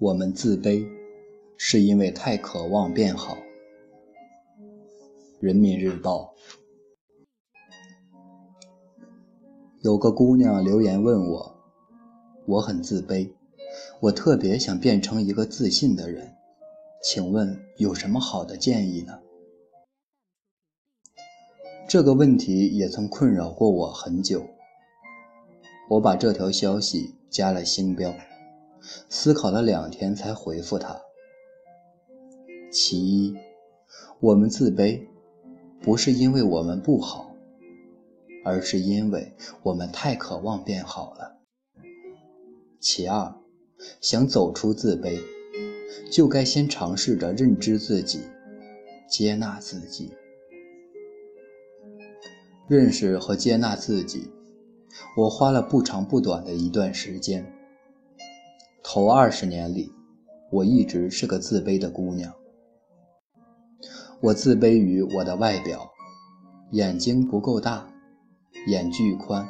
我们自卑，是因为太渴望变好。人民日报有个姑娘留言问我，我很自卑，我特别想变成一个自信的人，请问有什么好的建议呢？这个问题也曾困扰过我很久。我把这条消息加了星标，思考了两天才回复他。其一，我们自卑，不是因为我们不好，而是因为我们太渴望变好了。其二，想走出自卑，就该先尝试着认知自己，接纳自己。认识和接纳自己。我花了不长不短的一段时间。头二十年里，我一直是个自卑的姑娘。我自卑于我的外表，眼睛不够大，眼距宽，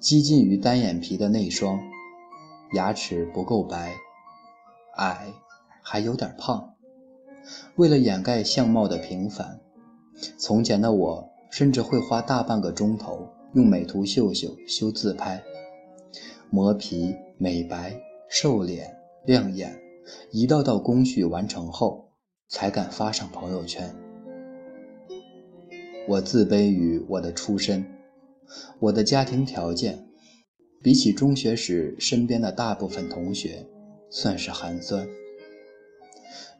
接近于单眼皮的内双，牙齿不够白，矮，还有点胖。为了掩盖相貌的平凡，从前的我甚至会花大半个钟头。用美图秀秀修自拍，磨皮、美白、瘦脸、亮眼，一道道工序完成后，才敢发上朋友圈。我自卑于我的出身，我的家庭条件，比起中学时身边的大部分同学，算是寒酸。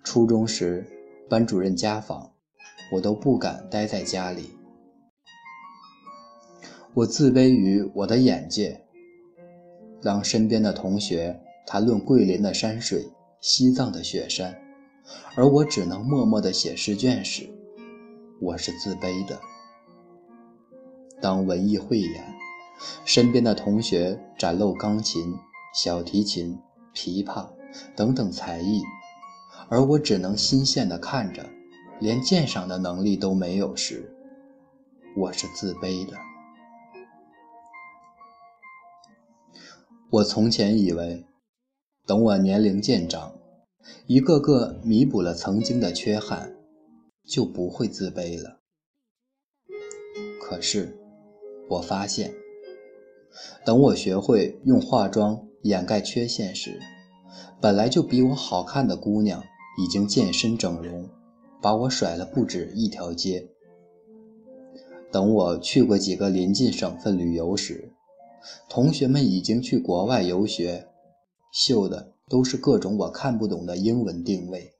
初中时，班主任家访，我都不敢待在家里。我自卑于我的眼界。当身边的同学谈论桂林的山水、西藏的雪山，而我只能默默地写试卷时，我是自卑的。当文艺汇演，身边的同学展露钢琴、小提琴、琵琶等等才艺，而我只能新鲜地看着，连鉴赏的能力都没有时，我是自卑的。我从前以为，等我年龄渐长，一个个弥补了曾经的缺憾，就不会自卑了。可是，我发现，等我学会用化妆掩盖缺陷时，本来就比我好看的姑娘已经健身整容，把我甩了不止一条街。等我去过几个临近省份旅游时，同学们已经去国外游学，秀的都是各种我看不懂的英文定位。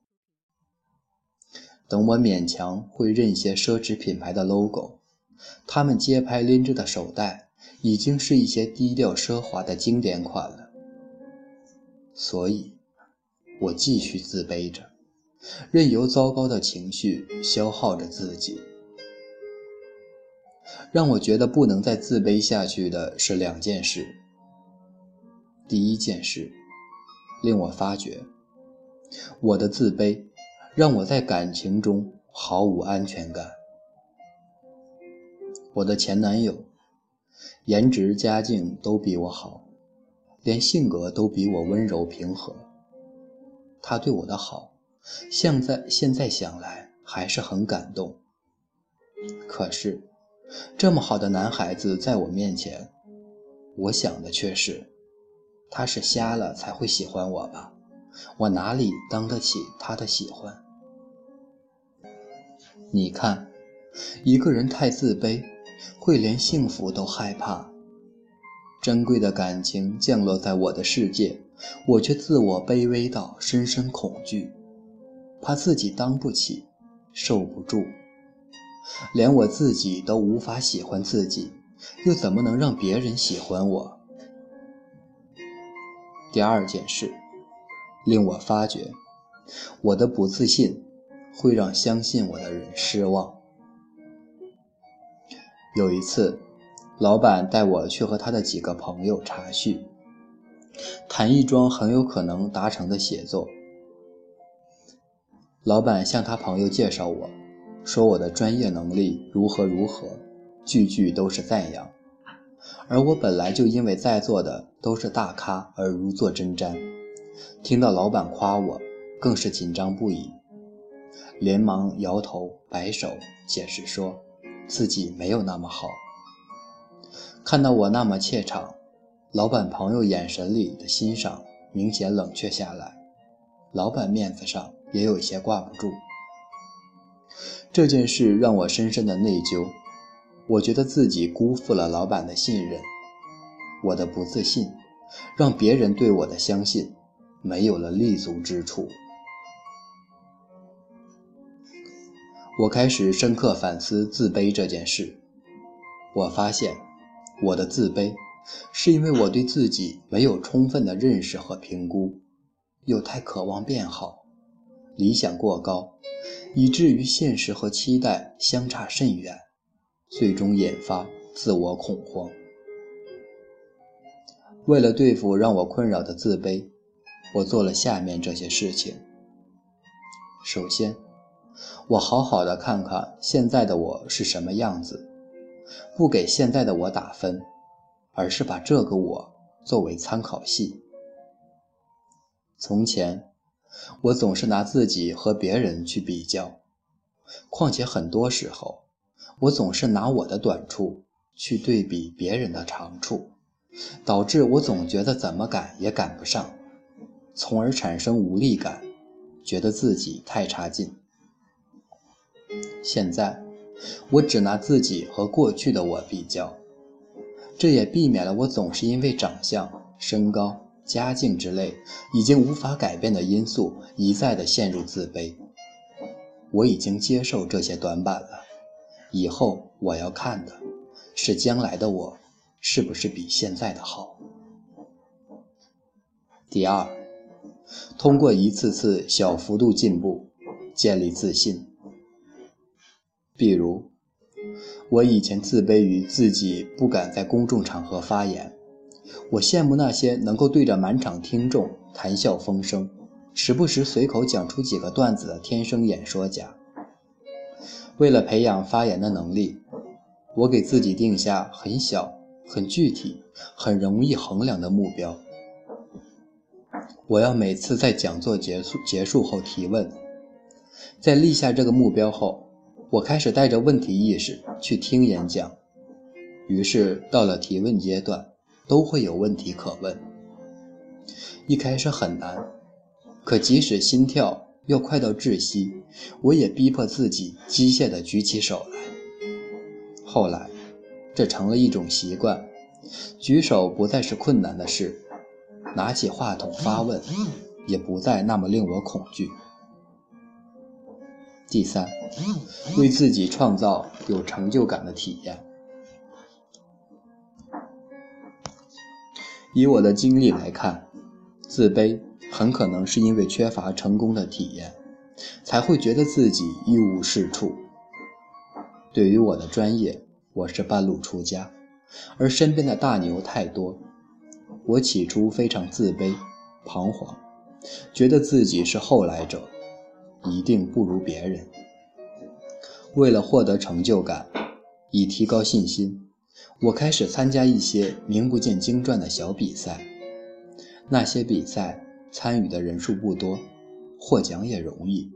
等我勉强会认一些奢侈品牌的 logo，他们街拍拎着的手袋已经是一些低调奢华的经典款了。所以，我继续自卑着，任由糟糕的情绪消耗着自己。让我觉得不能再自卑下去的是两件事。第一件事，令我发觉，我的自卑让我在感情中毫无安全感。我的前男友，颜值、家境都比我好，连性格都比我温柔平和。他对我的好，现在现在想来还是很感动。可是。这么好的男孩子在我面前，我想的却是，他是瞎了才会喜欢我吧？我哪里当得起他的喜欢？你看，一个人太自卑，会连幸福都害怕。珍贵的感情降落在我的世界，我却自我卑微到深深恐惧，怕自己当不起，受不住。连我自己都无法喜欢自己，又怎么能让别人喜欢我？第二件事，令我发觉，我的不自信会让相信我的人失望。有一次，老板带我去和他的几个朋友茶叙，谈一桩很有可能达成的写作。老板向他朋友介绍我。说我的专业能力如何如何，句句都是赞扬，而我本来就因为在座的都是大咖而如坐针毡，听到老板夸我，更是紧张不已，连忙摇头摆手解释说，自己没有那么好。看到我那么怯场，老板朋友眼神里的欣赏明显冷却下来，老板面子上也有些挂不住。这件事让我深深的内疚，我觉得自己辜负了老板的信任，我的不自信让别人对我的相信没有了立足之处。我开始深刻反思自卑这件事，我发现。我的自卑，是因为我对自己没有充分的认识和评估，又太渴望变好，理想过高，以至于现实和期待相差甚远，最终引发自我恐慌。为了对付让我困扰的自卑，我做了下面这些事情。首先，我好好的看看现在的我是什么样子。不给现在的我打分，而是把这个我作为参考系。从前，我总是拿自己和别人去比较，况且很多时候，我总是拿我的短处去对比别人的长处，导致我总觉得怎么赶也赶不上，从而产生无力感，觉得自己太差劲。现在。我只拿自己和过去的我比较，这也避免了我总是因为长相、身高、家境之类已经无法改变的因素一再的陷入自卑。我已经接受这些短板了，以后我要看的是将来的我是不是比现在的好。第二，通过一次次小幅度进步，建立自信。比如，我以前自卑于自己不敢在公众场合发言，我羡慕那些能够对着满场听众谈笑风生，时不时随口讲出几个段子的天生演说家。为了培养发言的能力，我给自己定下很小、很具体、很容易衡量的目标。我要每次在讲座结束结束后提问，在立下这个目标后。我开始带着问题意识去听演讲，于是到了提问阶段，都会有问题可问。一开始很难，可即使心跳要快到窒息，我也逼迫自己机械地举起手来。后来，这成了一种习惯，举手不再是困难的事，拿起话筒发问，也不再那么令我恐惧。第三，为自己创造有成就感的体验。以我的经历来看，自卑很可能是因为缺乏成功的体验，才会觉得自己一无是处。对于我的专业，我是半路出家，而身边的大牛太多，我起初非常自卑、彷徨，觉得自己是后来者。一定不如别人。为了获得成就感，以提高信心，我开始参加一些名不见经传的小比赛。那些比赛参与的人数不多，获奖也容易。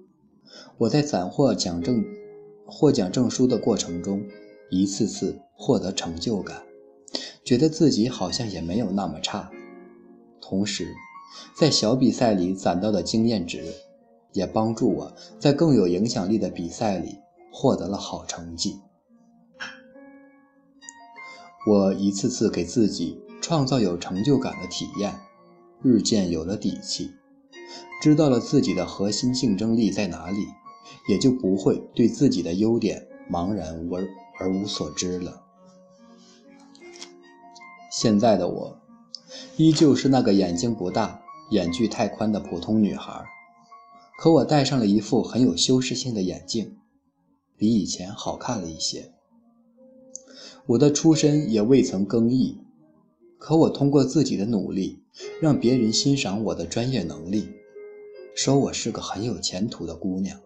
我在攒获奖证、获奖证书的过程中，一次次获得成就感，觉得自己好像也没有那么差。同时，在小比赛里攒到的经验值。也帮助我在更有影响力的比赛里获得了好成绩。我一次次给自己创造有成就感的体验，日渐有了底气，知道了自己的核心竞争力在哪里，也就不会对自己的优点茫然无而而无所知了。现在的我，依旧是那个眼睛不大、眼距太宽的普通女孩。可我戴上了一副很有修饰性的眼镜，比以前好看了一些。我的出身也未曾更易，可我通过自己的努力，让别人欣赏我的专业能力，说我是个很有前途的姑娘。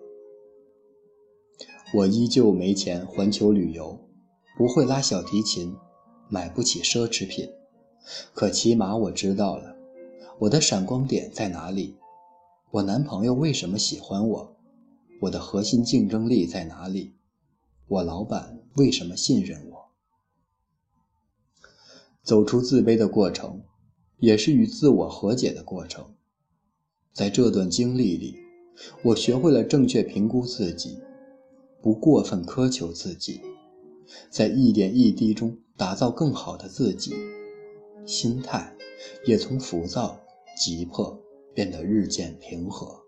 我依旧没钱环球旅游，不会拉小提琴，买不起奢侈品，可起码我知道了，我的闪光点在哪里？我男朋友为什么喜欢我？我的核心竞争力在哪里？我老板为什么信任我？走出自卑的过程，也是与自我和解的过程。在这段经历里，我学会了正确评估自己，不过分苛求自己，在一点一滴中打造更好的自己，心态也从浮躁、急迫变得日渐平和。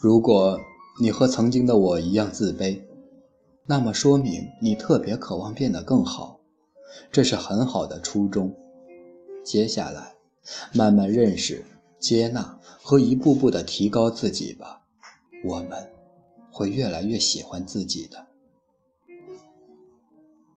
如果你和曾经的我一样自卑，那么说明你特别渴望变得更好，这是很好的初衷。接下来，慢慢认识、接纳和一步步的提高自己吧，我们会越来越喜欢自己的。